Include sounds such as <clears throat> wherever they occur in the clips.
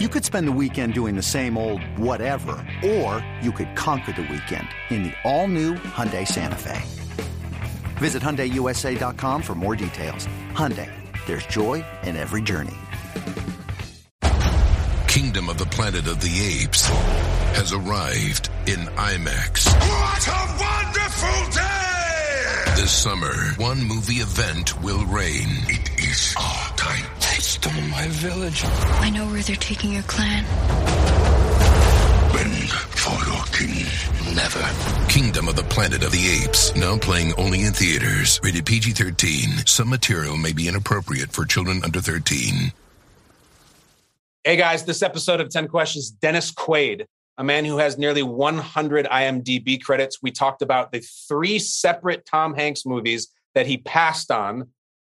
You could spend the weekend doing the same old whatever, or you could conquer the weekend in the all-new Hyundai Santa Fe. Visit HyundaiUSA.com for more details. Hyundai, there's joy in every journey. Kingdom of the Planet of the Apes has arrived in IMAX. What a wonderful day! This summer, one movie event will reign. It is our time. They stole my village. I know where they're taking your clan. Bend for your king. Never. Kingdom of the Planet of the Apes, now playing only in theaters. Rated PG 13. Some material may be inappropriate for children under 13. Hey guys, this episode of 10 Questions, Dennis Quaid, a man who has nearly 100 IMDb credits. We talked about the three separate Tom Hanks movies that he passed on,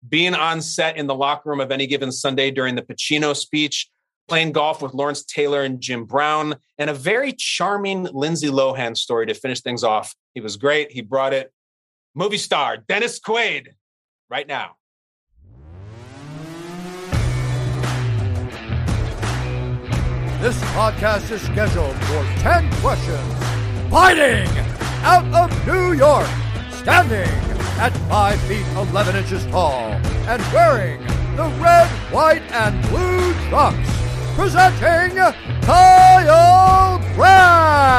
being on set in the locker room of any given Sunday during the Pacino speech, playing golf with Lawrence Taylor and Jim Brown, and a very charming Lindsay Lohan story to finish things off. He was great. He brought it. Movie star Dennis Quaid, right now. This podcast is scheduled for 10 questions. Fighting out of New York, standing at 5 feet 11 inches tall, and wearing the red, white, and blue trunks. Presenting Kyle Brandt.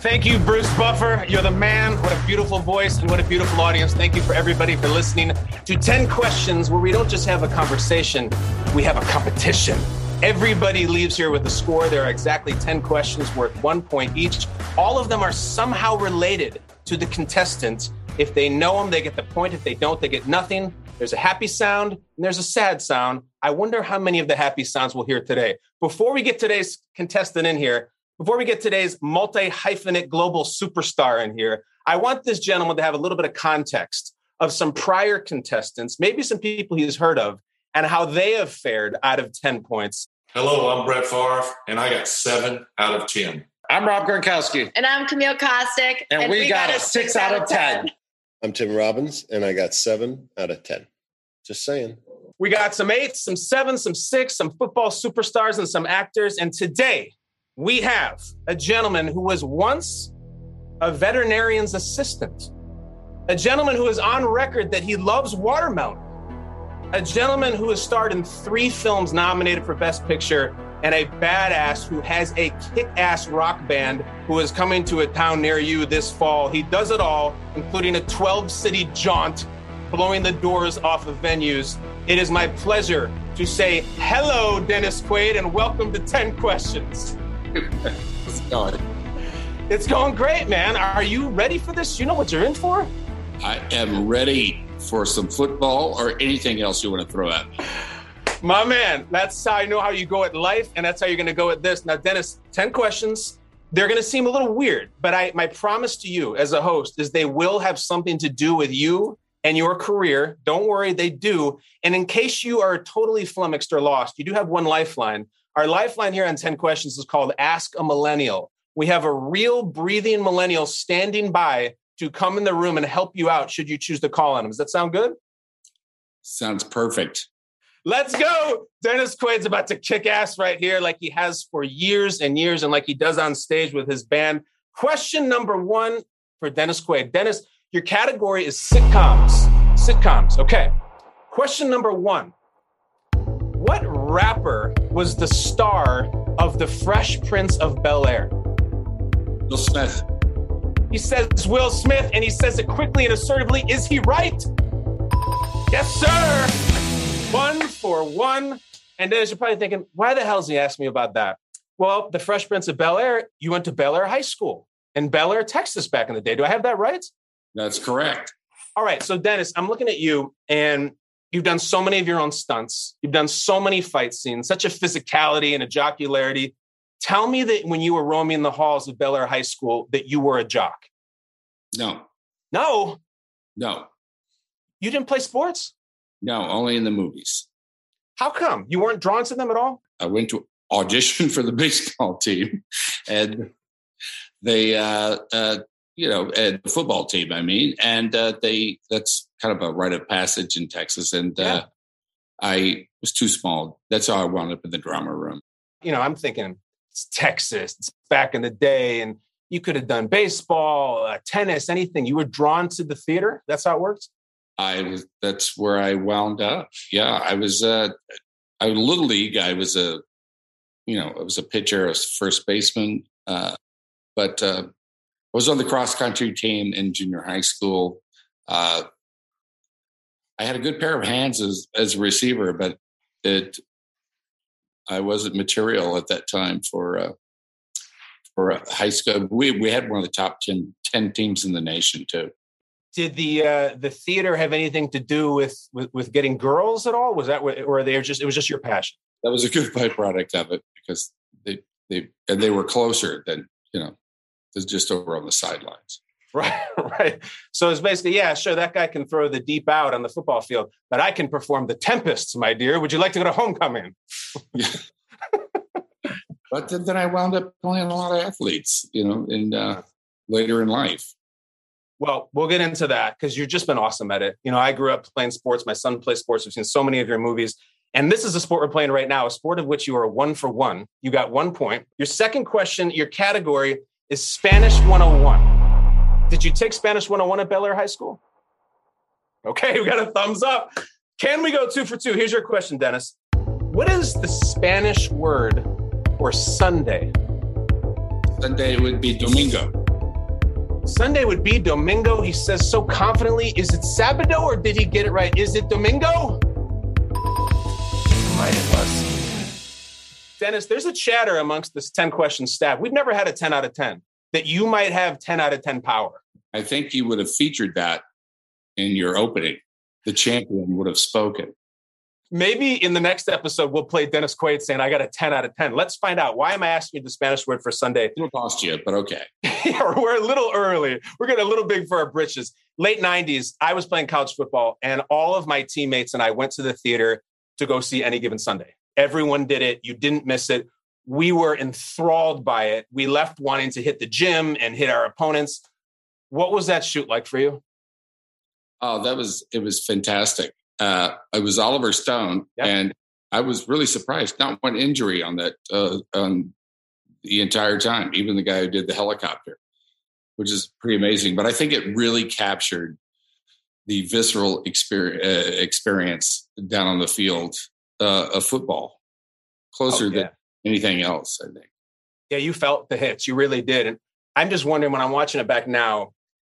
Thank you, Bruce Buffer. You're the man. What a beautiful voice and what a beautiful audience. Thank you for everybody for listening to 10 questions where we don't just have a conversation, we have a competition. Everybody leaves here with a score. There are exactly 10 questions worth one point each. All of them are somehow related to the contestant. If they know them, they get the point. If they don't, they get nothing. There's a happy sound and there's a sad sound. I wonder how many of the happy sounds we'll hear today. Before we get today's contestant in here, before we get today's multi hyphenate global superstar in here, I want this gentleman to have a little bit of context of some prior contestants, maybe some people he's heard of, and how they have fared out of 10 points. Hello, I'm Brett Favre, and I got seven out of 10. I'm Rob Gronkowski, And I'm Camille Kostek. and, we, got, a six out of 10. I'm Tim Robbins, and I got seven out of 10. Just saying. We got some eights, some sevens, some six, some football superstars, and some actors. And today we have a gentleman who was once a veterinarian's assistant, a gentleman who is on record that he loves watermelon, a gentleman who has starred in three films nominated for Best Picture, and a badass who has a kick ass rock band who is coming to a town near you this fall. He does it all, including a 12 city jaunt, blowing the doors off of venues. It is my pleasure to say hello, Dennis Quaid, and welcome to 10 Questions. How's it going? It's going great, man. Are you ready for this? You know what you're in for? I am ready for some football or anything else you want to throw at me. My man, that's how I know how you go at life, and that's how you're going to go at this. Now, Dennis, 10 questions. They're going to seem a little weird, but I, my promise to you as a host is they will have something to do with you and your career. Don't worry, they do. And in case you are totally flummoxed or lost, you do have one lifeline. Our lifeline here on 10 questions is called Ask a Millennial. We have a real breathing millennial standing by to come in the room and help you out should you choose to call on him. Does that sound good? Sounds perfect. Let's go. Dennis Quaid's about to kick ass right here, like he has for years and years, and like he does on stage with his band. Question number one for Dennis Quaid. Dennis, your category is sitcoms. Sitcoms. Okay. Question number one What rapper was the star of The Fresh Prince of Bel Air? Will Smith. He says Will Smith, and he says it quickly and assertively. Is he right? Yes, sir. One for one. And Dennis, you're probably thinking, why the hell is he asking me about that? Well, the Fresh Prince of Bel Air, you went to Bellaire High School in Bellaire, Texas back in the day. Do I have that right? That's correct. All right. So, Dennis, I'm looking at you, and you've done so many of your own stunts. You've done so many fight scenes, such a physicality and a jocularity. Tell me that when you were roaming the halls of Bel Air High School, that you were a jock. No, No, no, you didn't play sports. No, only in the movies. How come you weren't drawn to them at all? I went to audition <laughs> for the baseball team and they, uh, uh, you know, and the football team, I mean, and uh, they, that's kind of a rite of passage in Texas. And uh, I was too small. That's how I wound up in the drama room. You know, I'm thinking it's Texas, it's back in the day, and you could have done baseball, uh, tennis, anything. You were drawn to the theater. That's how it works. I was. That's where I wound up. Yeah, I was. I was little league. I was a, you know, I was a pitcher, a first baseman. Uh, but uh, I was on the cross country team in junior high school. Uh, I had a good pair of hands as as a receiver, but it I wasn't material at that time for uh, for high school. We we had one of the top 10, 10 teams in the nation too. Did the uh, the theater have anything to do with, with, with getting girls at all? Was that or they just it was just your passion? That was a good byproduct of it because they they and they were closer than you know, just over on the sidelines. Right, <laughs> right. So it's basically, yeah, sure, that guy can throw the deep out on the football field, but I can perform the tempests, my dear. Would you like to go to homecoming? yeah. <laughs> but then, then, I wound up playing a lot of athletes, you know, in uh, later in life. Well, we'll get into that because you've just been awesome at it. You know, I grew up playing sports. My son plays sports. We've seen so many of your movies. And this is a sport we're playing right now, a sport of which you are one for one. You got one point. Your second question, your category is Spanish 101. Did you take Spanish 101 at Bellaire High School? Okay, <laughs> we got a thumbs up. Can we go two for two? Here's your question, Dennis. What is the Spanish word for Sunday? Sunday would be domingo. Sunday would be domingo. He says so confidently. Is it Sabado or did he get it right? Is it domingo? Might. Dennis, there's a chatter amongst this 10 question staff. We've never had a 10 out of 10 that you might have 10 out of 10 power. I think you would have featured that in your opening. The champion would have spoken. Maybe in the next episode, we'll play Dennis Quaid saying, I got a 10 out of 10. Let's find out. Why am I asking you the Spanish word for Sunday? It'll cost you, but okay. <laughs> <laughs> yeah, we're a little early. We're getting a little big for our britches. Late 90s, I was playing college football, and all of my teammates and I went to the theater to go see any given Sunday. Everyone did it. You didn't miss it we were enthralled by it. We left wanting to hit the gym and hit our opponents. What was that shoot like for you? Oh, that was it was fantastic. Uh, it was Oliver Stone, yep. and I was really surprised. Not one injury on that uh, on the entire time. Even the guy who did the helicopter, which is pretty amazing. But I think it really captured the visceral experience, uh, experience down on the field uh, of football, closer oh, yeah. than anything else, I think. Yeah, you felt the hits. You really did. And I'm just wondering when I'm watching it back now.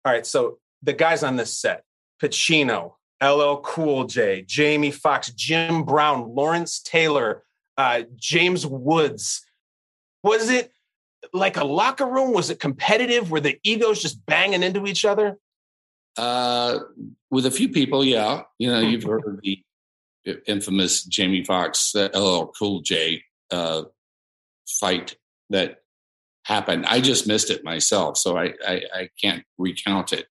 All right, so the guys on this set, Pacino, LL Cool J, Jamie Foxx, Jim Brown, Lawrence Taylor, uh, James Woods. Was it like a locker room? Was it competitive? Were the egos just banging into each other? Uh, with a few people, yeah. You know, you've heard the infamous Jamie Foxx, uh, LL Cool J uh, fight that happened. I just missed it myself, so I, I, I can't recount it.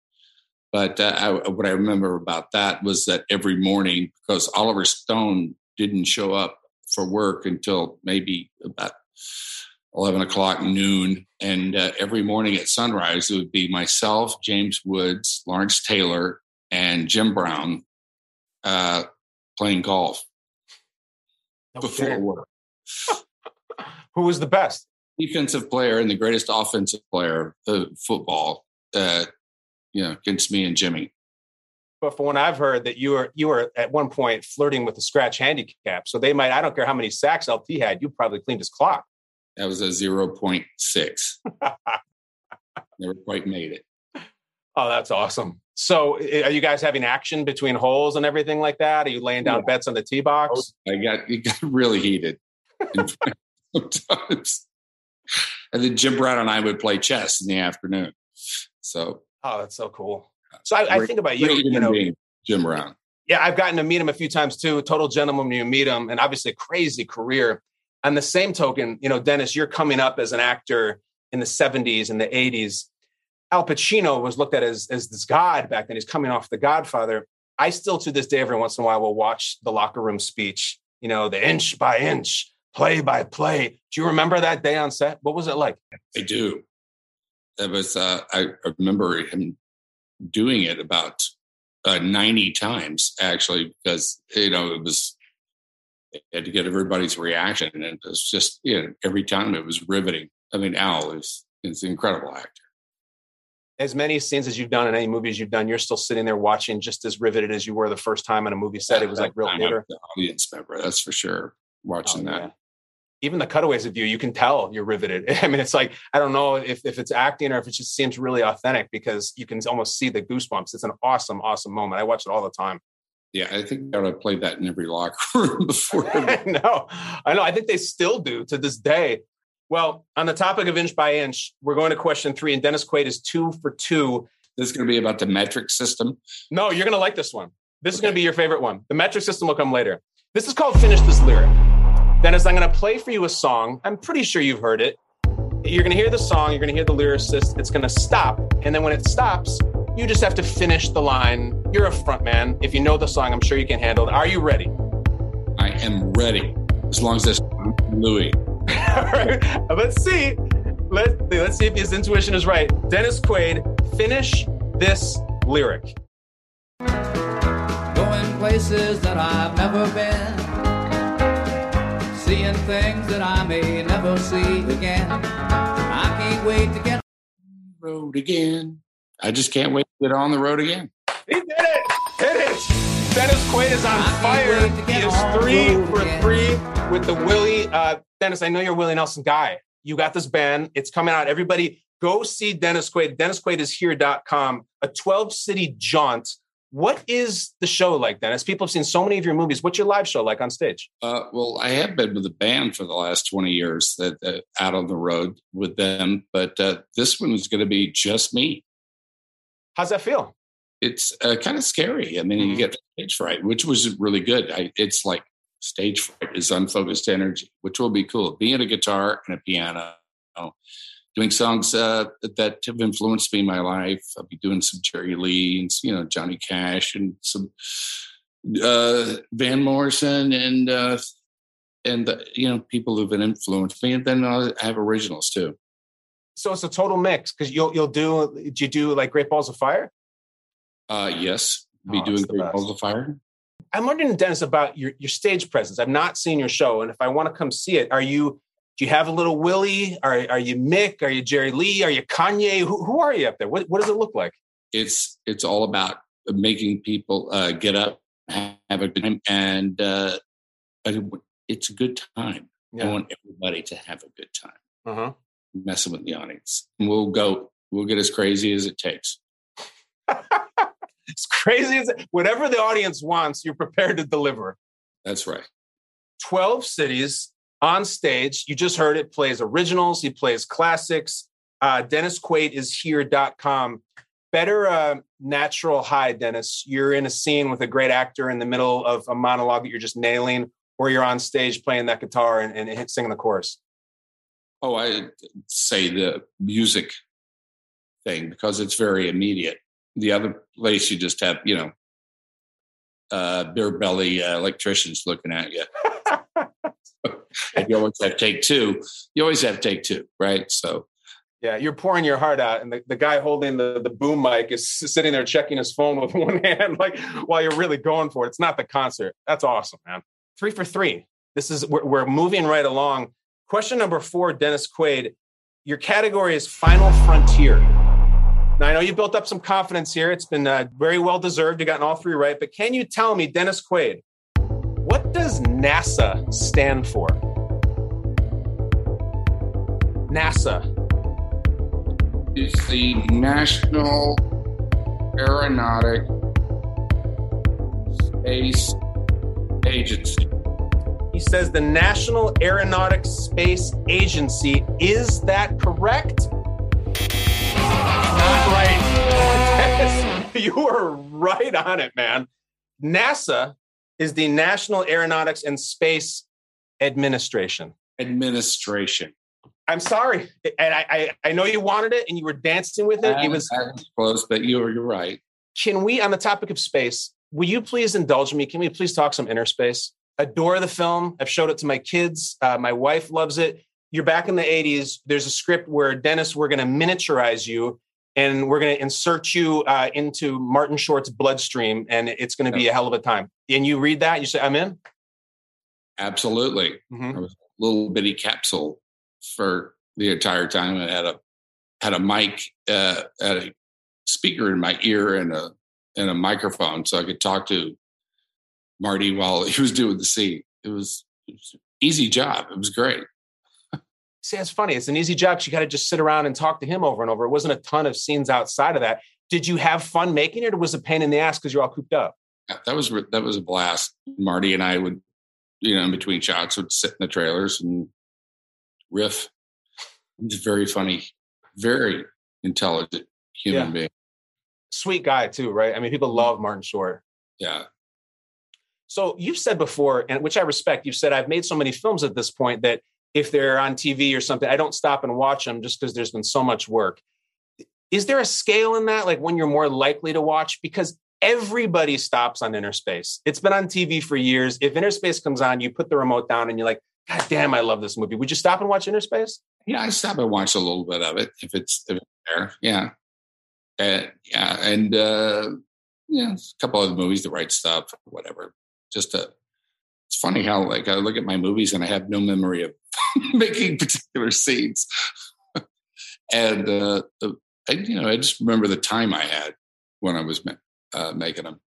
But uh, I, what I remember about that was that every morning, because Oliver Stone didn't show up for work until maybe about 11 o'clock noon. And uh, every morning at sunrise, it would be myself, James Woods, Lawrence Taylor, and Jim Brown uh, playing golf before work. <laughs> Who was the best? Defensive player and the greatest offensive player of football, uh, you know, against me and Jimmy. But from what I've heard that you were you were at one point flirting with the scratch handicap, so they might I don't care how many sacks LT had, you probably cleaned his clock. That was a zero point six. <laughs> Never quite made it. Oh, that's awesome. So, are you guys having action between holes and everything like that? Are you laying down yeah. bets on the tee box? Oh, I got it got <laughs> really heated <laughs> sometimes. And then Jim Brown and I would play chess in the afternoon. So, oh, that's so cool. Uh, so I, I think about you, you know, Jim Brown. Yeah, I've gotten to meet him a few times too. Total gentleman when you meet him, and obviously crazy career. On the same token, you know, Dennis, you're coming up as an actor in the 70s and the 80s Al Pacino was looked at as, as this god back then. He's coming off The Godfather. I still, to this day, every once in a while, will watch the locker room speech, you know, the inch by inch, play by play. Do you remember that day on set? What was it like? I do. It was, uh, I remember him doing it about uh, 90 times, actually, because, you know, it was had to get everybody's reaction, and it was just you know every time it was riveting. I mean, Al is is an incredible actor. As many scenes as you've done in any movies you've done, you're still sitting there watching just as riveted as you were the first time on a movie set. It was like real theater. The audience member, that's for sure. Watching Oh, that. yeah. Even the cutaways of you, you can tell you're riveted. <laughs> I mean, it's like I don't know if, if it's acting or if it just seems really authentic because you can almost see the goosebumps. It's an awesome, awesome moment. I watch it all the time. Yeah, I think I would have played that in every locker <laughs> room before. <laughs> I know. I know. I think they still do to this day. Well, on the topic of inch by inch, we're going to question three, and Dennis Quaid is two for two. This is going to be about the metric system. No, you're going to like this one. This is going to be your favorite one. The metric system will come later. This is called Finish This Lyric. Dennis, I'm going to play for you a song. I'm pretty sure you've heard it. You're going to hear the song, you're going to hear the lyricist. It's going to stop. And then when it stops, you just have to finish the line. You're a front man. If you know the song, I'm sure you can handle it. Are you ready? I am ready as long as this Louis. <laughs> All right, let's see. Let, let's see if his intuition is right. Dennis Quaid, finish this lyric. Going places that I've never been. Seeing things that I may never see again. I can't wait to get road again. I just can't wait to get on the road again. He did it! Hit it! Dennis Quaid is on fire. He is three for three with the Willie. Uh, Dennis, I know you're a Willie Nelson guy. You got this band. It's coming out. Everybody go see Dennis Quaid. DennisQuaidishere.com. A 12 city jaunt. What is the show like, Dennis? People have seen so many of your movies. What's your live show like on stage? Uh, well, I have been with a band for the last 20 years that uh, out on the road with them, but uh, this one is going to be just me. How's that feel? It's uh, kind of scary. I mean, you get stage fright, which was really good. I, it's like stage fright is unfocused energy, which will be cool. Being a guitar and a piano, doing songs uh, that have influenced me in my life. I'll be doing some Jerry Lee and you know Johnny Cash and some uh, Van Morrison and uh, and uh, you know people who've been influenced me. And then I have originals too. So it's a total mix because you'll you'll do. Do you do like Great Balls of Fire? Uh, yes, be Oh, doing Great best. Balls of Fire. I'm wondering, Dennis, about your, your stage presence. I've not seen your show, and if I want to come see it, are you? Do you have a little Willie? Are are you Mick? Are you Jerry Lee? Are you Kanye? Who, who are you up there? What what does it look like? It's it's all about making people uh, get up, have a good time, and uh, it's a good time. I want everybody to have a good time. Uh-huh. Messing with the audience. And we'll go, we'll get as crazy as it takes. <laughs> It's crazy as whatever the audience wants, you're prepared to deliver. That's right. 12 cities on stage. You just heard it plays originals, he plays classics. Uh, Dennis Quaid is here.com. Better uh, natural high, Dennis. You're in a scene with a great actor in the middle of a monologue that you're just nailing, or you're on stage playing that guitar and, and singing the chorus. Oh, I say the music thing because it's very immediate. The other place you just have, you know, uh, beer belly uh, electricians looking at you. <laughs> and you always have take two. You always have take two, right? So Yeah, you're pouring your heart out, and the, the guy holding the, the boom mic is sitting there checking his phone with <laughs> one hand, like while you're really going for it. It's not the concert. That's awesome, man. Three for three. This is we're, we're moving right along. Question number four, Dennis Quaid. Your category is Final Frontier. Now I know you built up some confidence here. It's been uh, very well deserved. You've gotten all three right, but can you tell me, Dennis Quaid, what does NASA stand for? NASA. it's the National Aeronautic Space Agency. He says the National Aeronautics Space Agency. Is that correct? Not right. you are right on it, man. NASA is the National Aeronautics and Space Administration. Administration. I'm sorry, and I, I, I know you wanted it, and you were dancing with it. It was I was close, but you're you're right. can we on the topic of space will you please indulge me can we please talk some Innerspace adore the film. I've showed it to my kids. Uh, my wife loves it. You're back in the 80s there's a script where dennis we're going to miniaturize you and we're going to insert you uh, into martin short's bloodstream and it's going to be a hell of a time. And you read that you say i'm in? Absolutely. Mhm. I was a little bitty capsule for the entire time. I had a had a mic, uh, had a speaker in my ear and a and a microphone, so I could talk to Marty while he was doing the scene. It was, it was an easy job. It was great. See, it's funny. It's an easy job. You got to just sit around and talk to him over and over. It wasn't a ton of scenes outside of that. Did you have fun making it, or was it a pain in the ass because you're all cooped up? That was that was a blast. Marty and I would, you know, in between shots, would sit in the trailers and riff. He's very funny, very intelligent human Yeah. being. Sweet guy too, right? I mean, people mm-hmm. love Martin Short. Yeah. So you've said before, and which I respect, you've said I've made so many films at this point that if they're on TV or something, I don't stop and watch them just because there's been so much work. Is there a scale in that, like when you're more likely to watch? Because everybody stops on Innerspace. It's been on TV for years. If Innerspace comes on, you put the remote down and you're like, God damn, I love this movie. Would you stop and watch Innerspace? Yeah, I stop and watch a little bit of it if it's, if it's there. Yeah. Uh, yeah. And, uh, yeah, a couple of movies, The Right Stuff, whatever. Just a, it's funny how, like, I look at my movies and I have no memory of <laughs> making particular scenes. <laughs> and, uh, the, I, you know, I just remember the time I had when I was uh, making them.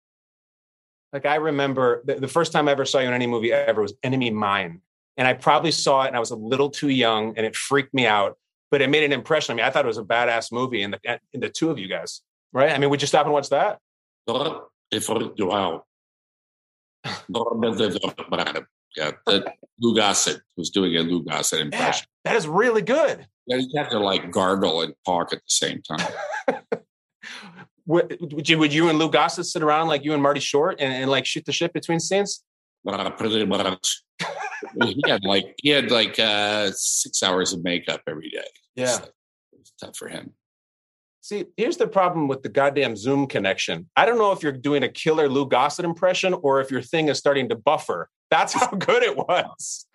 Like I remember the, the first time I ever saw you in any movie ever was Enemy Mine. And I probably saw it and I was a little too young and it freaked me out, but it made an impression on me. I thought it was a badass movie and the, and the two of you guys, right? I mean, would you stop and watch that? Wow. Yeah, that Lou Gossett was doing a Lou Gossett Yeah, impression. that is really good. Yeah, you have to like gargle and talk at the same time. <laughs> Would, would you would you and Lou Gossett sit around like you and Marty Short and, and like shoot the shit between scenes? he had like he had like uh six hours of makeup every day. Yeah. So it was tough for him. See, here's the problem with the goddamn Zoom connection. I don't know if you're doing a killer Lou Gossett impression or if your thing is starting to buffer. That's how <laughs> good it was.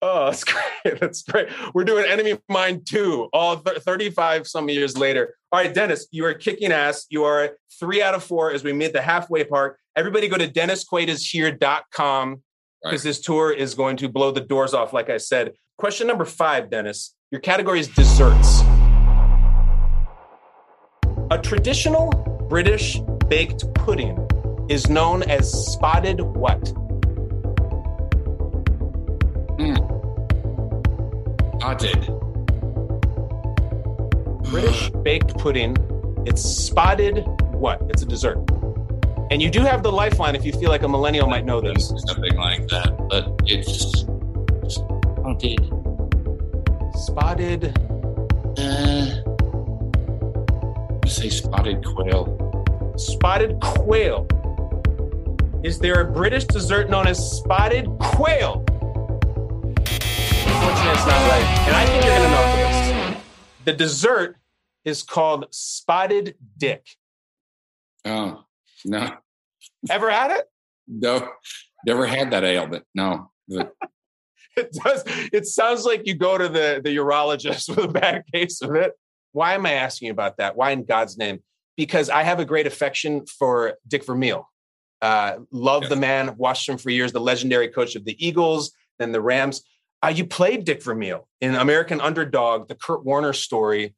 Oh, that's <laughs> great. That's great. We're doing Enemy Mine 2, all th- 35 some years later. All right, Dennis, you are kicking ass. You are three out of four as we meet the halfway part. Everybody go to dennisquaidishere.com because this tour is going to blow the doors off, like I said. Question number five, Dennis. Your category is desserts. A traditional British baked pudding is known as spotted what? Haunted. British baked pudding. It's spotted what? It's a dessert. And you do have the lifeline if you feel like a millennial might know this. Something like that, but it's haunted. Spotted. Uh, say spotted quail. Spotted quail. Is there a British dessert known as spotted quail? Unfortunately, it's not right. And I think you're going to know this. The dessert is called spotted dick. Oh no, Ever had it? no, never had that ailment. No, <laughs> It does. It sounds like you go to the, the urologist <laughs> with a bad case of it. Why am I asking you about that? Why in God's name? Because I have a great affection for Dick Vermeil. Uh, love the man, watched him for years, the legendary coach of the Eagles, then the Rams. Uh, you played Dick Vermeil in American Underdog, the Kurt Warner story.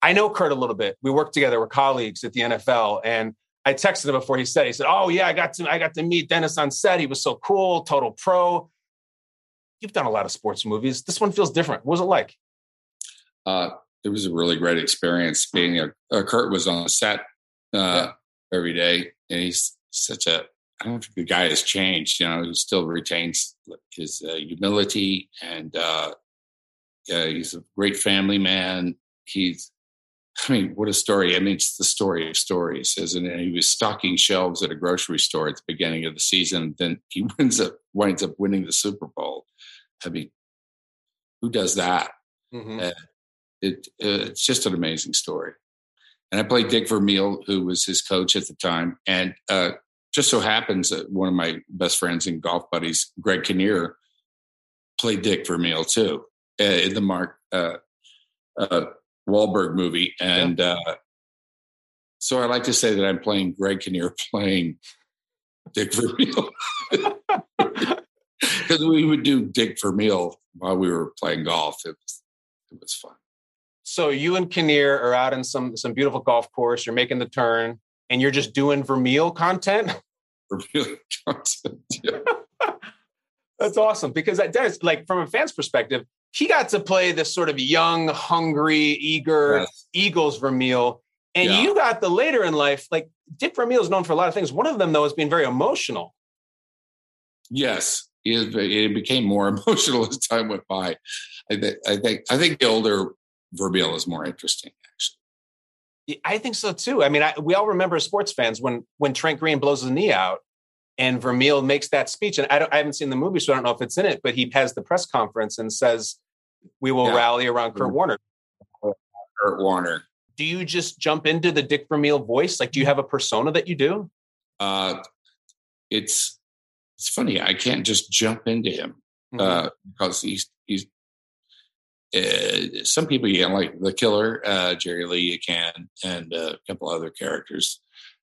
I know Kurt a little bit. We worked together. We're colleagues at the NFL, and I texted him before he said. He said, "Oh yeah, I got to I got to meet Dennis on set. He was so cool, total pro." You've done a lot of sports movies. This one feels different. What was it like? uh, it was a really great experience. Being a, uh, Kurt was on the set uh, every day, and he's such a. I don't think the guy has changed. You know, he still retains his uh, humility, and uh, yeah, he's a great family man. He's, I mean, what a story! I mean, it's the story of stories, isn't it? He was stocking shelves at a grocery store at the beginning of the season. Then he <laughs> winds up winds up winning the Super Bowl. I mean, who does that? Uh, it, uh, it's just an amazing story. And I played Dick Vermeil, who was his coach at the time. And uh, just so happens that one of my best friends and golf buddies, Greg Kinnear, played Dick Vermeil too uh, in the Mark uh, uh, Wahlberg movie. And uh, so I like to say that I'm playing Greg Kinnear <laughs> playing Dick Vermeil. <laughs> because we would do Dick Vermeil while we were playing golf. It was it was fun. So you and Kinnear are out in some some beautiful golf course. You're making the turn, and you're just doing Vermeil content. <laughs> Vermeil content. Yeah. <laughs> That's awesome because that does like from a fan's perspective, he got to play this sort of young, hungry, eager Yes. Eagles Vermeil. And Yeah. you got the later in life, like Dick Vermeil is known for a lot of things. One of them, though, is being very emotional. Yes, it, it became more <laughs> emotional as time went by. I, think I think I think the older Vermeil is more interesting. Actually, I think so too. I mean, I, we all remember as sports fans when when Trent Green blows his knee out and Vermeil makes that speech. And I, don't, I haven't seen the movie, so I don't know if it's in it, but he has the press conference and says, "We will Yeah. rally around Kurt Mhm. Warner." Kurt Warner. Do you just jump into the Dick Vermeil voice? Like, do you have a persona that you do? Uh, it's it's funny. I can't just jump into him Mhm. uh, because he's he's. Uh, some people you can like the killer uh, Jerry Lee. You can and uh, a couple other characters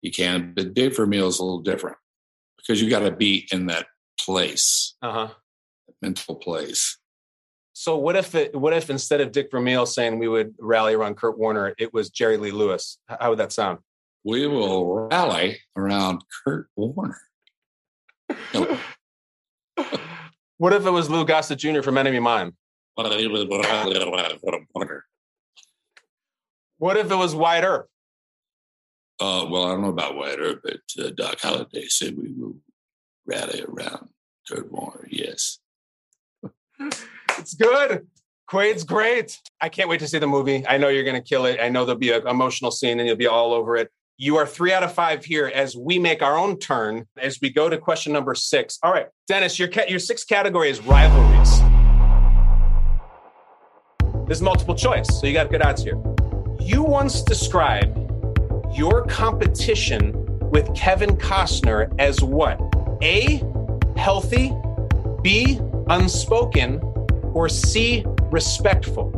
you can, but Dave Vermeil is a little different because you got to be in that place, Uh-huh. mental place. So what if it, what if instead of Dick Vermeil saying we would rally around Kurt Warner, it was Jerry Lee Lewis? How would that sound? We will rally around Kurt Warner. <laughs> What if it was Lou Gossett Jr. from Enemy Mine? What if it was Wyatt Earp? Uh, well, I don't know about Wyatt Earp, but uh, Doc Holliday said we will rally around Kurt Warner. Yes. It's good. Quaid's great. I can't wait to see the movie. I know you're going to kill it. I know there'll be an emotional scene and you'll be all over it. You are three out of five here as we make our own turn as we go to question number six. All right, Dennis, your ca- your sixth category is rivalries. There's multiple choice, so you got good odds here. You once described your competition with Kevin Costner as what? A, healthy, B, unspoken, or C, respectful?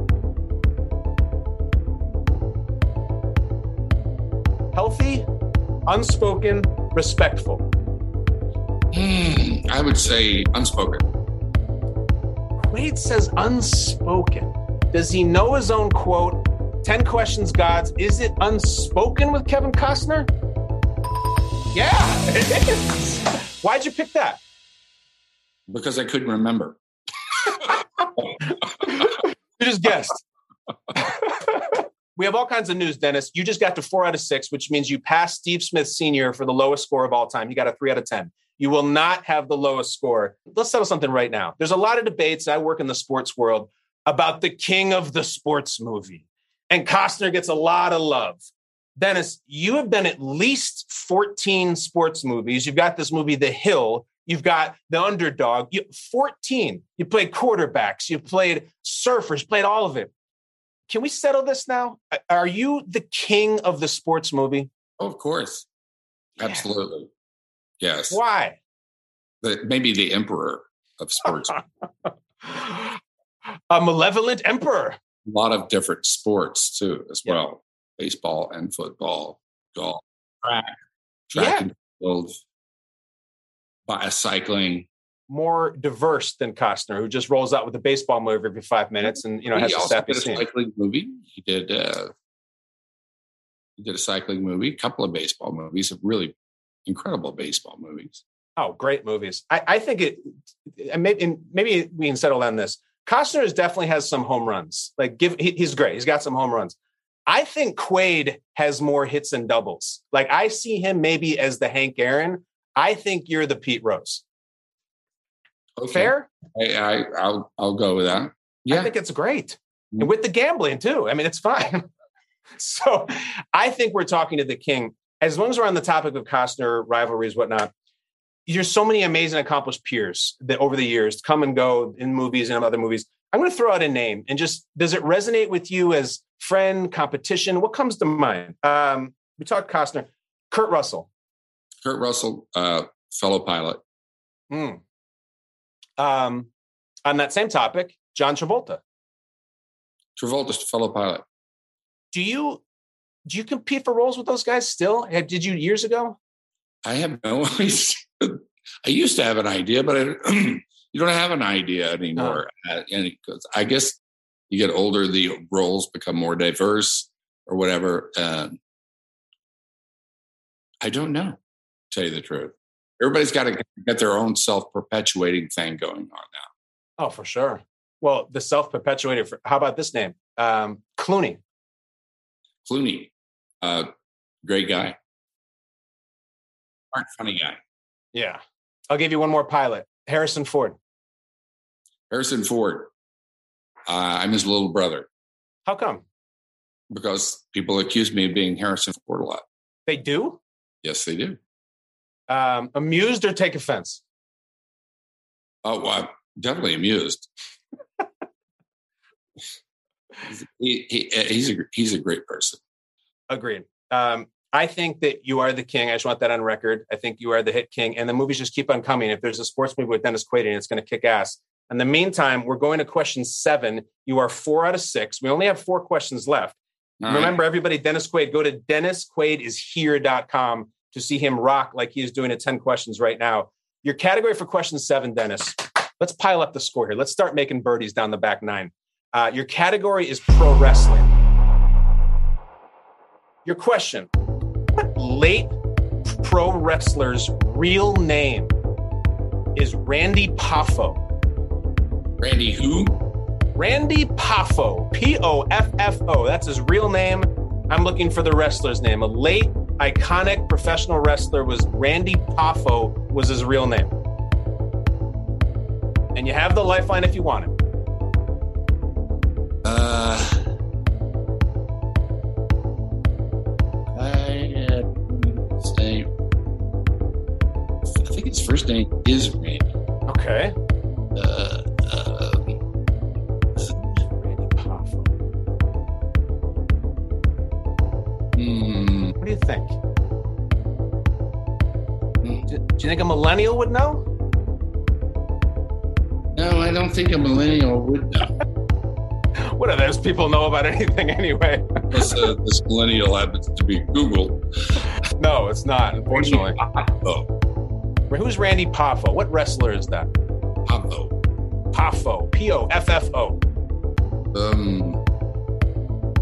Healthy, unspoken, respectful. Hmm, I would say unspoken. Quaid says unspoken. Does he know his own quote? 10 questions, gods. Is it unspoken with Kevin Costner? Yeah, it is. Why'd you pick that? Because I couldn't remember. You just guessed. we have all kinds of news, Dennis. You just got to four out of six, which means you passed Steve Smith Sr. for the lowest score of all time. You got a three out of 10. You will not have the lowest score. Let's settle something right now. There's a lot of debates. I work in the sports world about the king of the sports movie, and Costner gets a lot of love. Dennis, you have been at least 14 sports movies. You've got this movie, The Hill. You've got The Underdog. You, 14. You played quarterbacks. You played surfers. Played all of it. Can we settle this now? Are you the king of the sports movie? Oh, of course. Absolutely. Yes. Why? The, maybe the emperor of sports. <laughs> a malevolent emperor. A lot of different sports too, as well. Baseball and football, golf, track, track Yeah. and field, bicycling. More diverse than Costner, who just rolls out with a baseball movie every five minutes and you know has he a sappy did a cycling movie. He did. Uh, he did a cycling movie, a couple of baseball movies, really incredible baseball movies. Oh, great movies. I, I think it, and maybe, and maybe we can settle on this. Costner is definitely has some home runs. Like, give he, he's great. He's got some home runs. I think Quaid has more hits and doubles. Like, I see him maybe as the Hank Aaron. I think you're the Pete Rose. Okay. Fair? I, I, I'll, I'll go with that. Yeah. I think it's great. Mm-hmm. And with the gambling too. I mean, it's fine. <laughs> so I think we're talking to the king. As long as we're on the topic of Costner rivalries, whatnot, there's so many amazing accomplished peers that over the years come and go in movies and other movies. I'm going to throw out a name and just does it resonate with you as friend, competition? What comes to mind? Um, we talked Costner, Kurt Russell. Kurt Russell, uh, fellow pilot. Hmm. Um, on that same topic, John Travolta. Travolta's fellow pilot. Do you do you compete for roles with those guys still? Did you years ago? I have no <laughs> idea. <clears throat> I used to have an idea, but I, <clears throat> you don't have an idea anymore. Uh, and because I guess you get older, the roles become more diverse or whatever. Uh, I don't know, to tell you the truth. Everybody's got to get their own self perpetuating thing going on now. Oh, for sure. Well, the self perpetuated. How about this name? Um, Clooney. Clooney, uh, great guy, smart, funny guy. Yeah. I'll give you one more pilot. Harrison Ford. Harrison Ford. Uh, I'm his little brother. How come? Because people accuse me of being Harrison Ford a lot. They do? Yes, they do. Um, amused or take offense? Oh, well, I'm definitely amused. <laughs> he, he, uh, he's a he's a great person. Agreed. Um, I think that you are the king. I just want that on record. I think you are the hit king, and the movies just keep on coming. If there's a sports movie with Dennis Quaid, it's going to kick ass. In the meantime, we're going to question seven. You are four out of six. We only have four questions left. All Remember, right. everybody, Dennis Quaid, go to dennisquaidishere.com to see him rock like he is doing at 10 questions right now. Your category for question seven, Dennis, let's pile up the score here. Let's start making birdies down the back nine. Uh, your category is pro wrestling. Your question late pro wrestler's real name is Randy Poffo? Randy who? Randy Poffo. P O F F O. That's his real name. I'm looking for the wrestler's name. A late iconic professional wrestler was Randy Poffo was his real name. And you have the lifeline if you want it. Uh his first name is Randy. Okay. Uh Hmm. What do you think? Do, do you think a millennial would know? No, I don't think a millennial would know. <laughs> what do those people know about anything anyway? Unless uh, this millennial happens to be Google. <laughs> no, it's not, unfortunately. Oh. Who's Randy Poffo? What wrestler is that? Poffo. Poffo. P O F F O. Um.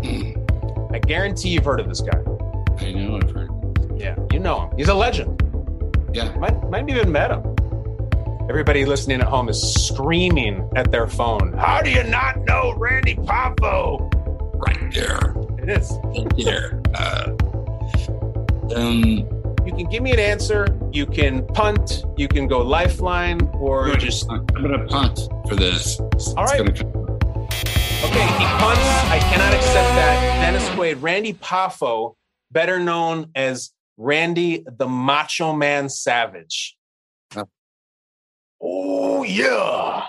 <clears throat> I guarantee you've heard of this guy. I know I've heard. Yeah, you know him. He's a legend. Yeah. Might, might even met him. Everybody listening at home is screaming at their phone. How do you not know Randy Poffo? Right there. It is. Right there. <laughs> Uh, um, you can give me an answer. You can punt. You can go lifeline, or just. I'm going to punt for this. All right. Okay, he punts. I cannot accept that. Dennis Quaid, Randy Poffo, better known as Randy the Macho Man Savage. Oh, yeah.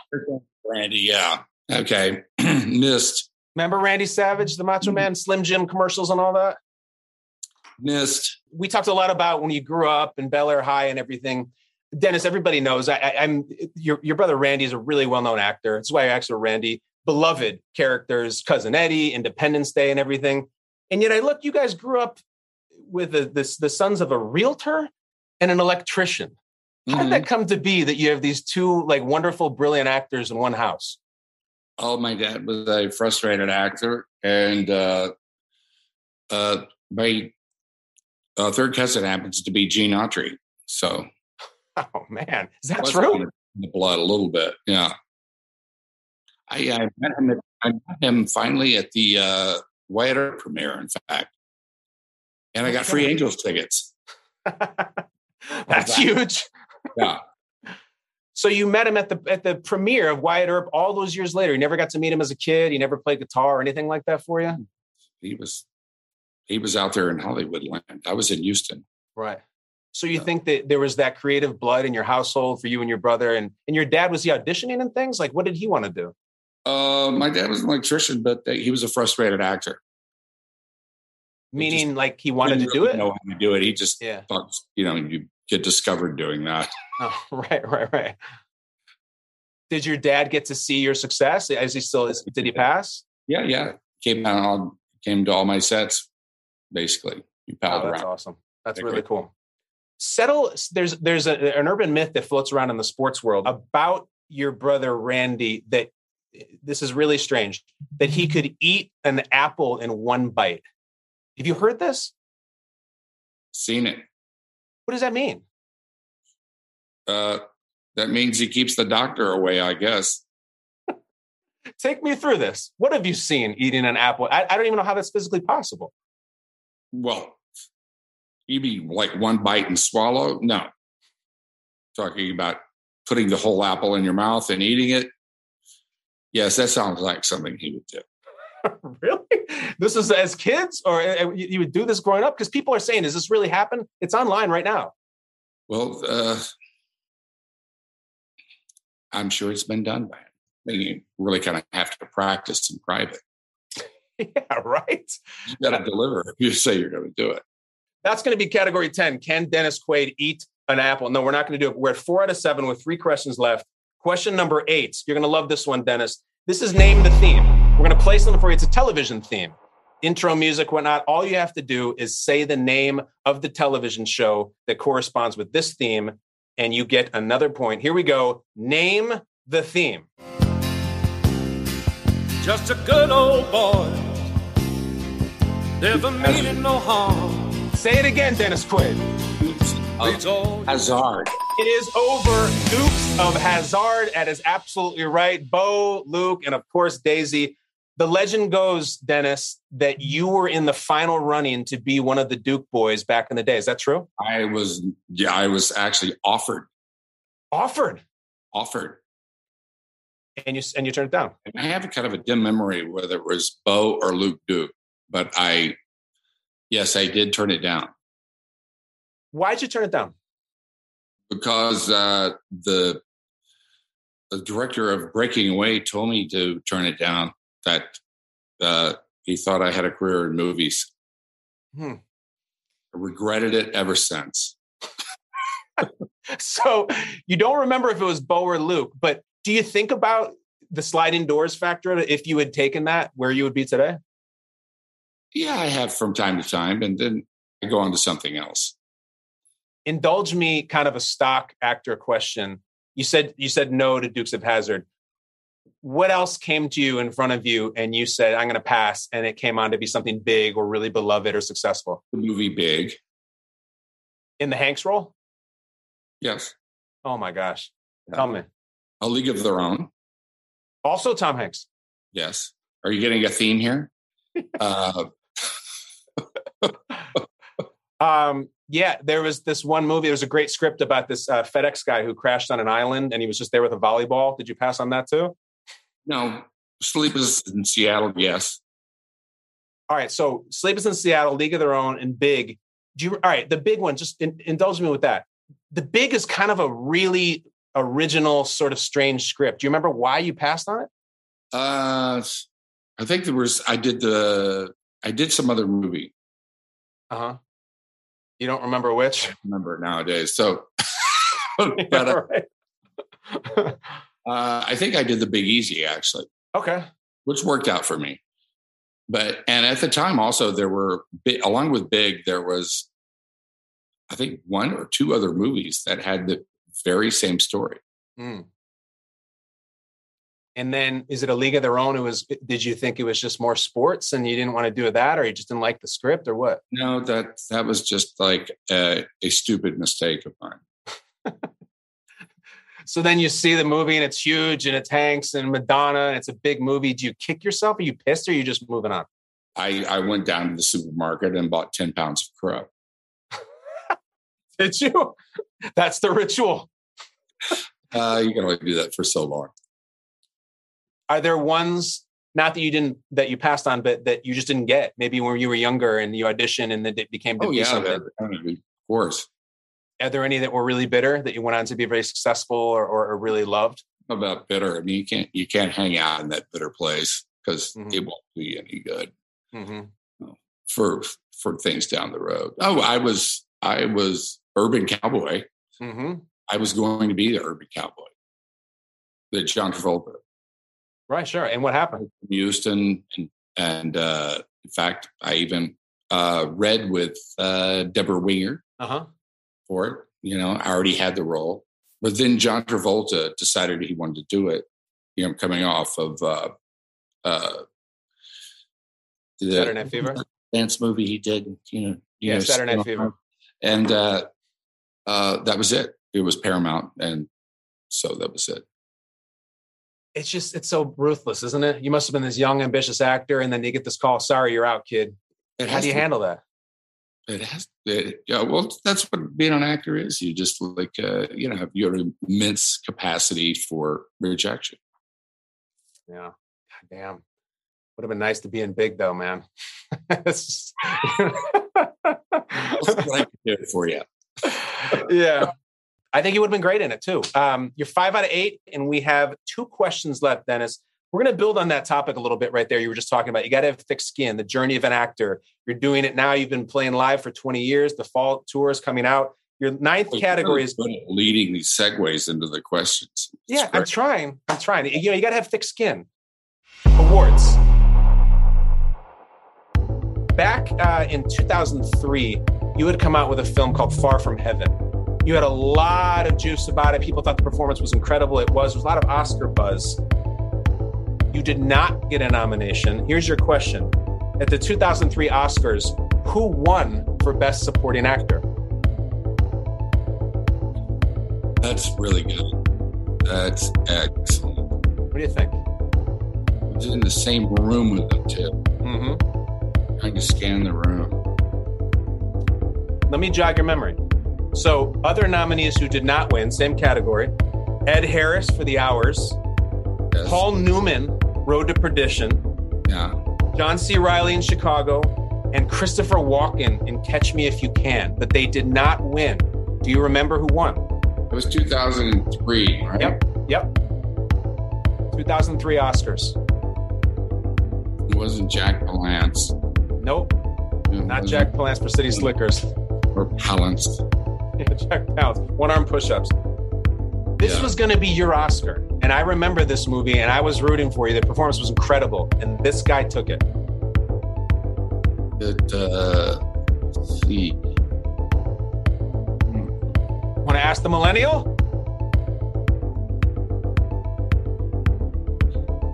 Randy, yeah. Okay. <clears throat> Missed. Remember Randy Savage, the Macho hmm. Man, Slim Jim commercials and all that? Missed. We talked a lot about when you grew up in Bellaire High and everything. Dennis, everybody knows I, am your your brother Randy is a really well known actor. That's why I asked for Randy. Beloved characters, cousin Eddie, Independence Day, and everything. And yet I look, you guys grew up with the, the, the sons of a realtor and an electrician. How did mm-hmm. that come to be that you have these two like wonderful, brilliant actors in one house? Oh, my dad was a frustrated actor, and uh, uh, my uh, third cousin happens to be Gene Autry. So, oh man, is that true? The blood a little bit, yeah. I, I met him. At, I met him finally at the uh, Wyatt Earp premiere. In fact, and I got free Angels tickets. <laughs> That's huge. Yeah. So you met him at the at the premiere of Wyatt Earp all those years later. You never got to meet him as a kid. He never played guitar or anything like that for you. He was he was out there in Hollywood land. I was in Houston. Right. So you think that there was that creative blood in your household for you and your brother, and and your dad was he auditioning and things like what did he want to do? Uh, my dad was an electrician, but he was a frustrated actor. Meaning, like he wanted to do it. Know how to do it? He just yeah. thought, you know, you get discovered doing that. <laughs> Oh, right, right, right. Did your dad get to see your success? Is he still? Is, did he <laughs> pass? Yeah, yeah. Came out, came to all my sets. Basically, you palled oh, that's around. awesome. That's really cool. Settle. There's there's a, an urban myth that floats around in the sports world about your brother Randy that this is really strange that he could eat an apple in one bite. Have you heard this? Seen it. What does that mean? Uh, that means he keeps the doctor away, I guess. <laughs> Take me through this. What have you seen eating an apple? I, I don't even know how that's physically possible. Well, you mean like one bite and swallow? No. Talking about putting the whole apple in your mouth and eating it. Yes, that sounds like something he would do. <laughs> really? This is as kids, or uh, you you would do this growing up? Because people are saying, "Does this really happen?" It's online right now. Well, uh, I'm sure it's been done by him. You really kind of have to practice in private. <laughs> yeah, right. You got to deliver if you say you're going to do it. That's going to be category 10. Can Dennis Quaid eat an apple? No, we're not going to do it. We're at four out of seven with three questions left. Question number eight. You're going to love this one, Dennis. This is Name the Theme. We're going to play something for you. It's a television theme. Intro music, whatnot. All you have to do is say the name of the television show that corresponds with this theme, and you get another point. Here we go. Name the theme. Just a good old boy, never meaning no harm. Say it again, Dennis Quaid. Reads uh, all Hazard. It is over. Dukes of Hazzard. That is absolutely right. Bo, Luke, and of course Daisy. The legend goes, Dennis, that you were in the final running to be one of the Duke boys back in the day. Is that true? I was, yeah, I was actually offered, Offered, offered. and you and you turned it down. And I have a kind of a dim memory whether it was Bo or Luke Duke, but I, yes, I did turn it down Why'd you turn it down? because uh, the the director of Breaking Away told me to turn it down. That uh, he thought I had a career in movies. Hmm. I regretted it ever since. <laughs> So you don't remember if it was Bo or Luke, but do you think about the sliding doors factor? If you had taken that, where you would be today? Yeah, I have from time to time, and then I go on to something else. indulge me kind of a stock actor question. You said you said no to dukes of Hazzard what else came to you in front of you and you said i'm going to pass and it came on to be something big or really beloved or successful? The movie Big, in the hanks role? Yes, oh my gosh. Yeah. tell me. A League of Their Own, also tom hanks. Yes. Are you getting a theme here? <laughs> uh, um yeah there was this one movie there was a great script about this uh, fedex guy who crashed on an island and he was just there with a volleyball did you pass on that too no, Sleepless in Seattle, yes. All right, so Sleepless in Seattle, League of Their Own, and Big. Do you? All right, the big one. Just in, indulge me with that. The Big is kind of a really original, sort of strange script. Do you remember why you passed on it? Uh, I think there was. I did the. I did some other movie. Uh huh. You don't remember which? I remember nowadays. So, <laughs> <laughs> but uh, right. <laughs> uh, I think I did the Big Easy actually, okay. which worked out for me. But and at the time also there were along with Big there was, I think one or two other movies that had the very same story. Mm. And then, is it a League of Their Own? It was. Did you think it was just more sports, and you didn't want to do that, or you just didn't like the script, or what? No, that that was just like a, a stupid mistake of mine. <laughs> So then you see the movie, and it's huge, and it's Hanks and Madonna, and it's a big movie. Do you kick yourself? Are you pissed, or are you just moving on? I, I went down to the supermarket and bought 10 pounds of crow. <laughs> Did you? That's the ritual. <laughs> Uh, you can only do that for so long. Are there ones not that you didn't that you passed on, but that you just didn't get? Maybe when you were younger and you auditioned and then it became to Oh, be yeah, something. of course. Are there any that were really bitter that you went on to be very successful or, or, or really loved? About bitter. I mean, you can't you can't hang out in that bitter place because Mhm. it won't be any good Mm-hmm. for for things down the road. Oh, I was I was urban cowboy. Mm-hmm. I was going to be the urban cowboy. The John Travolta Right, sure. And what happened? Houston, and and uh, in fact, I even uh, read with uh, Debra Winger Uh huh. for it. You know, I already had the role. but then John Travolta decided he wanted to do it. You know, coming off of uh, uh, the Saturday Night Fever? dance movie he did. You know, you Yeah, know, Saturday Night Fever. and uh, uh, that was it. It was Paramount, and so that was it. It's just it's so ruthless, isn't it? You must have been this young, ambitious actor, and then you get this call. Sorry, you're out, kid. It How do you to- handle that? It has, it, yeah. Well, that's what being an actor is. You just like, uh, you know, have your immense capacity for rejection. Yeah. God damn. Would have been nice to be in big though, man. <laughs> It's just- I can do it for you. <laughs> yeah. I think you would have been great in it too. Um, you're five out of eight, and we have two questions left, Dennis. We're going to build on that topic a little bit right there. You were just talking about you got to have thick skin, the journey of an actor. You're doing it now. You've been playing live for 20 years. The fall tour is coming out. Your ninth category is leading these segues into the questions. It's yeah. I'm trying. I'm trying. You know, you got to have thick skin. Awards. Back uh, in 2003, you had come out with a film called Far From Heaven. You had a lot of juice about it. People thought the performance was incredible. It was. There was a lot of Oscar buzz. You did not get a nomination. Here's your question. At the 2003 Oscars, who won for Best Supporting Actor? That's really good. That's excellent. What do you think? I was in the same room with them too. Mm-hmm. Trying to scan the room. Let me jog your memory. So, other nominees who did not win, same category Ed Harris for The Hours, Yes. Paul Newman, Road to Perdition, Yeah. John C. Reilly in Chicago, and Christopher Walken in Catch Me If You Can, but they did not win. Do you remember who won? It was 2003, right? Yep, yep. 2003 Oscars. It wasn't Jack Palance. Nope, It not Jack Palance for City Slickers. Or Palance. <laughs> Jack Palance, one arm push ups. This Yeah. was going to be your Oscar. And I remember this movie and I was rooting for you. The performance was incredible. And this guy took it. It, uh, see. Want to ask the millennial?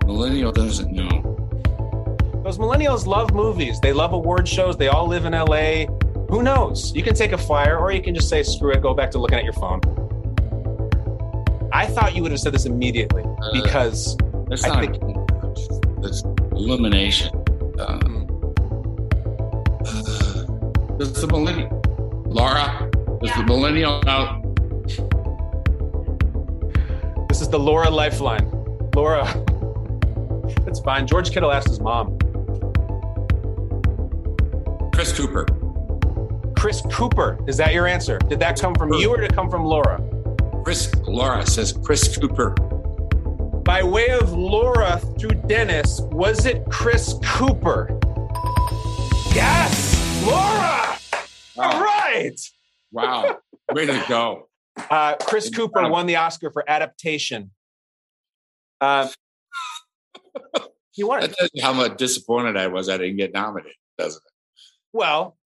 Millennial doesn't know. Those millennials love movies. They love award shows. They all live in LA. Who knows? You can take a flyer or you can just say, screw it, go back to looking at your phone. I thought you would have said this immediately because That's I not. think- That's illumination. Um, uh, <sighs> it's the millennial. Laura, is the millennial out? this is the Laura lifeline. Laura, <laughs> it's fine. George Kittle asked his mom. Chris Cooper. Chris Cooper, is that your answer? Did that come from you or did it come from Laura? Chris. Laura says Chris Cooper. By way of Laura through Dennis, was it Chris Cooper? Yes, Laura. All right. Wow. Way to go. Uh, Chris Cooper won the Oscar for adaptation. Uh, he won That tells you how much disappointed I was I didn't get nominated, doesn't it? Well,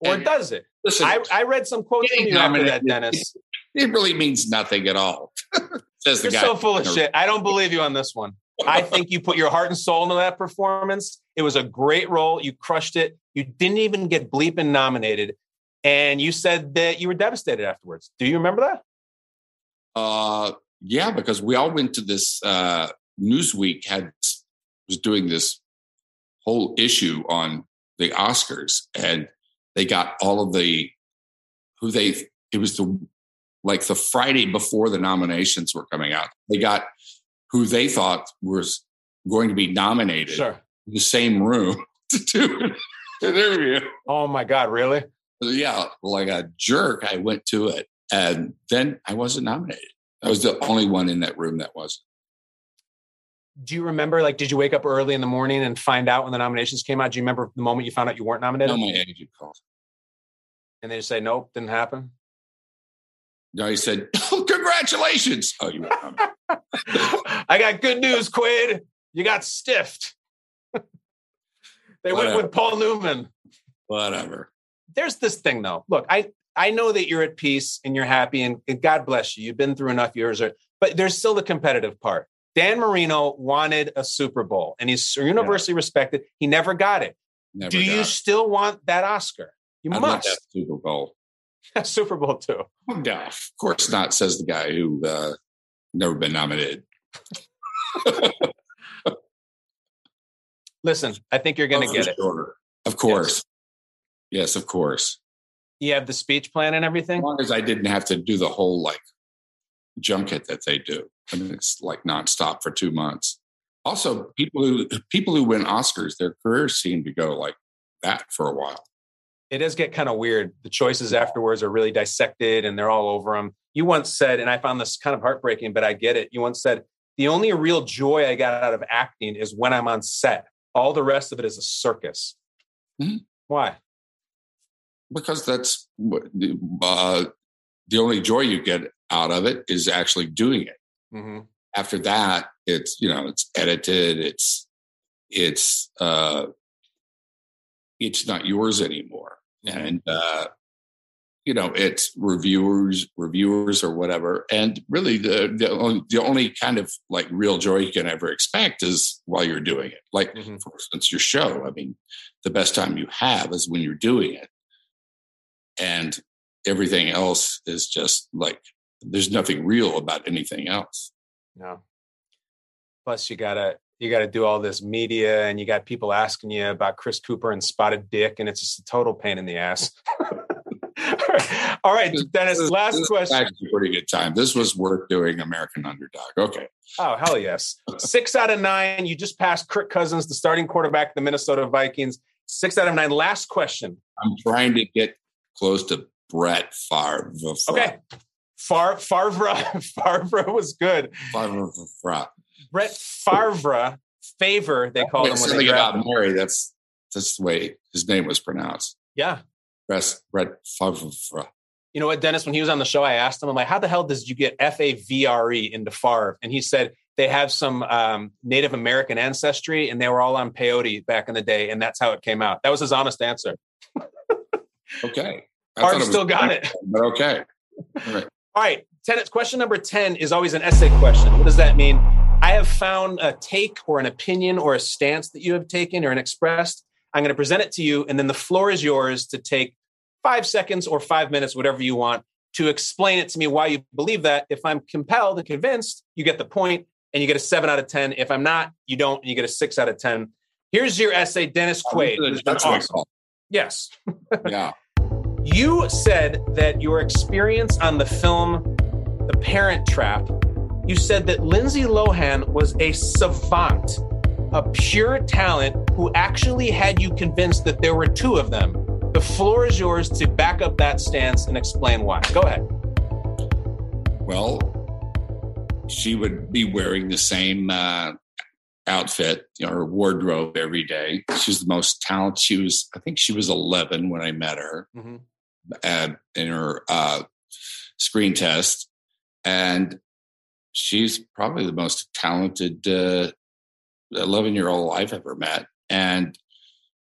or And- does it? Listen, I, I read some quotes from you after that, Dennis. it really means nothing at all. <laughs> Says the You're guy. so full of shit. I don't believe you on this one. I think you put your heart and soul into that performance. It was a great role. You crushed it. You didn't even get bleeping nominated. And you said that you were devastated afterwards. Do you remember that? Uh, yeah, because we all went to this. Uh, Newsweek had was doing this whole issue on the Oscars, and they got all of the who they. It was the like the Friday before the nominations were coming out. They got who they thought was going to be nominated Sure. in the same room <laughs> to do an interview. Oh my God, really? Yeah, like a jerk, I went to it, and then I wasn't nominated. I was the only one in that room that was. Do you remember, like, did you wake up early in the morning and find out when the nominations came out? Do you remember the moment you found out you weren't nominated? No, my agent called. And they just say, nope, didn't happen. No, he said, oh, "Congratulations!" Oh, you. <laughs> I got good news, Quaid. You got stiffed. <laughs> they went with Paul Newman. Whatever. There's this thing, though. Look, I I know that you're at peace and you're happy, and, and God bless you. You've been through enough years, or, but there's still the competitive part. Dan Marino wanted a Super Bowl, and he's universally respected. He never got it. Never Do you it. still want that Oscar? You that must. Super Bowl. <laughs> Super Bowl too. No, of course not, says the guy who uh, never been nominated. <laughs> Listen, I think you're going to Oh, get it. Of course. Yes. of course. You have the speech plan and everything. As long as I didn't have to do the whole like junket that they do. I mean, it's like nonstop for two months. Also, people who people who win Oscars, their careers seem to go like that for a while. It does get kind of weird. The choices afterwards are really dissected, and they're all over them. You once said, and I found this kind of heartbreaking, but I get it. You once said, "The only real joy I got out of acting is when I'm on set. All the rest of it is a circus." Mhm. Why? because that's uh, the only joy you get out of it is actually doing it. Mm-hmm. After that, it's you know it's edited, it's it's uh, it's not yours anymore, and uh, you know it's reviewers, reviewers or whatever. And really, the the only, the only kind of like real joy you can ever expect is while you're doing it. Like Mhm. for instance, your show. I mean, the best time you have is when you're doing it and everything else is just like there's nothing real about anything else No. Plus, you gotta you gotta do all this media, and you got people asking you about Chris Cooper and Spotted Dick, and it's just a total pain in the ass. <laughs> <laughs> all right, Dennis. Last this question. was actually a pretty good time this was worth doing american underdog okay Oh, hell yes. Six out of nine. You just passed Kirk Cousins, the starting quarterback of the Minnesota Vikings. Six out of nine. Last question. i'm trying to get close to brett Favre. Okay. Far Favre <laughs> Favre was good. Favre. Brett Favre, favor, they called him something about him. mary that's that's the way his name was pronounced Yeah. brett, brett Favre. You know what, Dennis? When he was on the show, I asked him, I'm like, how the hell does you get F A V R E into Favre? And he said they have some um, Native American ancestry and they were all on peyote back in the day. And that's how it came out. That was his honest answer. okay I Hard thought was still got it. but okay All right. All right. Tenants, question number 10 is always an essay question. What does that mean? I have found a take or an opinion or a stance that you have taken or an expressed. I'm going to present it to you, and then the floor is yours to take five seconds or five minutes, whatever you want, to explain it to me why you believe that. If I'm compelled and convinced, you get the point and you get a seven out of 10. If I'm not, you don't, and you get a six out of 10. Here's your essay, Dennis Quaid. That's awesome. Yes. <laughs> yeah You said that your experience on the film The Parent Trap, you said that Lindsay Lohan was a savant, a pure talent who actually had you convinced that there were two of them. The floor is yours to back up that stance and explain why. Go ahead. Well, she would be wearing the same uh, outfit you know, or wardrobe every day. She's the most talented. She was, I think she was 11 when I met her Mhm. at, in her uh, screen test. And she's probably the most talented 11 year old I've ever met. And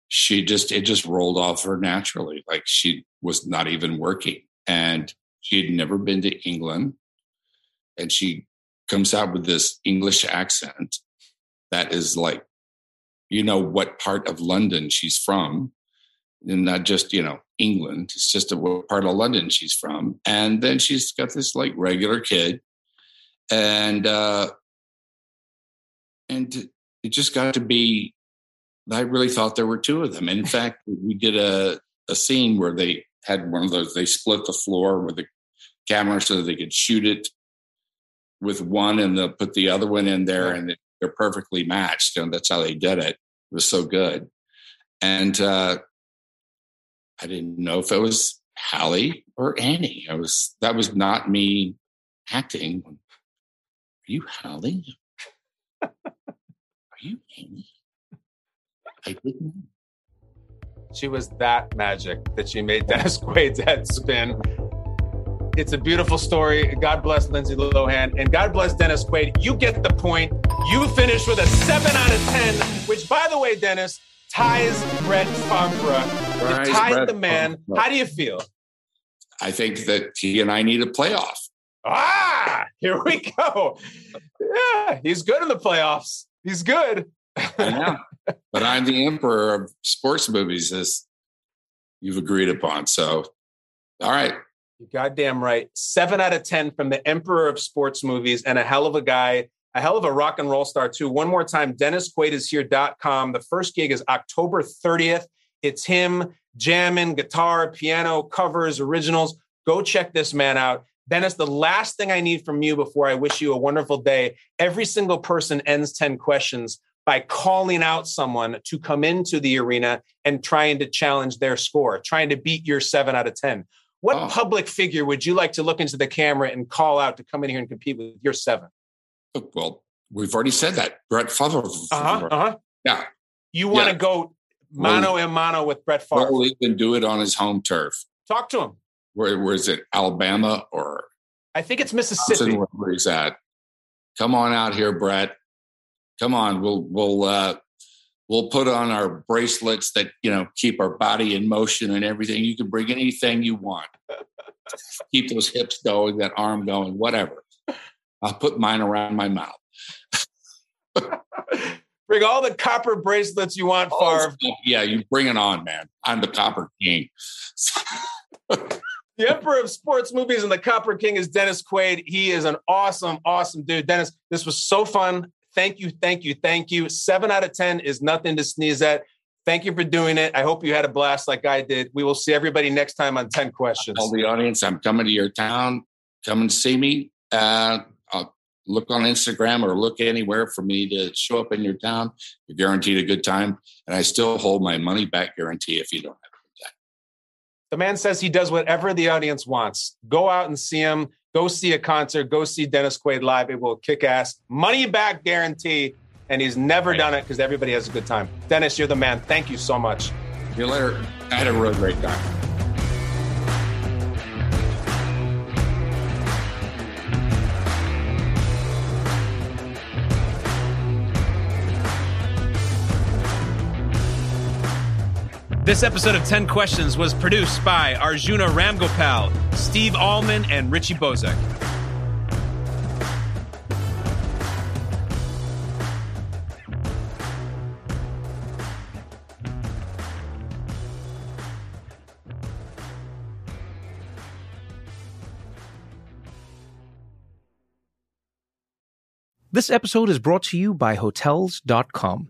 she just, it just rolled off her naturally. Like she was not even working. And she had never been to England and she comes out with this English accent that is like, you know, what part of London she's from, and not just, you know, England. It's just a, what part of London she's from. And then she's got this like regular kid. And, uh, and it just got to be, I really thought there were two of them. And in fact, we did a, a scene where they had one of those, they split the floor with the camera so they could shoot it with one and they'll put the other one in there and they're perfectly matched. And that's how they did it. It was so good. And uh, I didn't know if it was Hallie or Annie. I was that was not me acting. Are you Hallie? Are you Annie? I didn't know. She was that magic that she made Dennis <laughs> Quaid's head spin. It's a beautiful story. God bless Lindsay Lohan and God bless Dennis Quaid. You get the point. You finish with a seven out of 10, which, by the way, Dennis, ties Brett Favre. You Ties Brett the man. Favre. How do you feel? I think that he and I need a playoff. Ah, here we go. Yeah, he's good in the playoffs. He's good. I know. but I'm the emperor of sports movies, as you've agreed upon. So, all right. You're goddamn right. Seven out of 10 from the emperor of sports movies and a hell of a guy, a hell of a rock and roll star, too. One more time, DennisQuaidIsHere.com. The first gig is October 30th. It's him jamming, guitar, piano, covers, originals. Go check this man out. Dennis, the last thing I need from you before I wish you a wonderful day every single person ends 10 questions by calling out someone to come into the arena and trying to challenge their score, trying to beat your seven out of 10. What oh. public figure would you like to look into the camera and call out to come in here and compete with your seven? Well, we've already said that. Brett Favre. Uh-huh, uh-huh. Yeah. You want to yeah. go mano well, a mano with Brett Favre? Well, can do it on his home turf. Talk to him. Where, where is it? Alabama or? I think it's Mississippi. Where he's at. Come on out here, Brett. Come on. We'll we'll uh, we'll put on our bracelets that you know keep our body in motion and everything. You can bring anything you want. keep those hips going, that arm going, whatever. I'll put mine around my mouth. <laughs> bring all the copper bracelets you want, Favre. Yeah, you bring it on, man. I'm the copper king. the emperor of sports movies and the Copper King is Dennis Quaid. He is an awesome, awesome dude. Dennis, this was so fun. Thank you, thank you, thank you. Seven out of 10 is nothing to sneeze at. Thank you for doing it. I hope you had a blast like I did. We will see everybody next time on 10 questions. Tell the audience I'm coming to your town. Come and see me. Uh, look on Instagram or look anywhere for me to show up in your town. You're guaranteed a good time. And I still hold my money back guarantee if you don't have a good time. the man says he does whatever the audience wants. Go out and see him. Go see a concert. Go see Dennis Quaid live. It will kick ass. Money back guarantee. And he's never right. done it because everybody has a good time. Dennis, you're the man. Thank you so much. See you later. I had a real great time. This episode of 10 Questions was produced by Arjuna Ramgopal, Steve Allman, and Richie Bozek. This episode is brought to you by Hotels.com.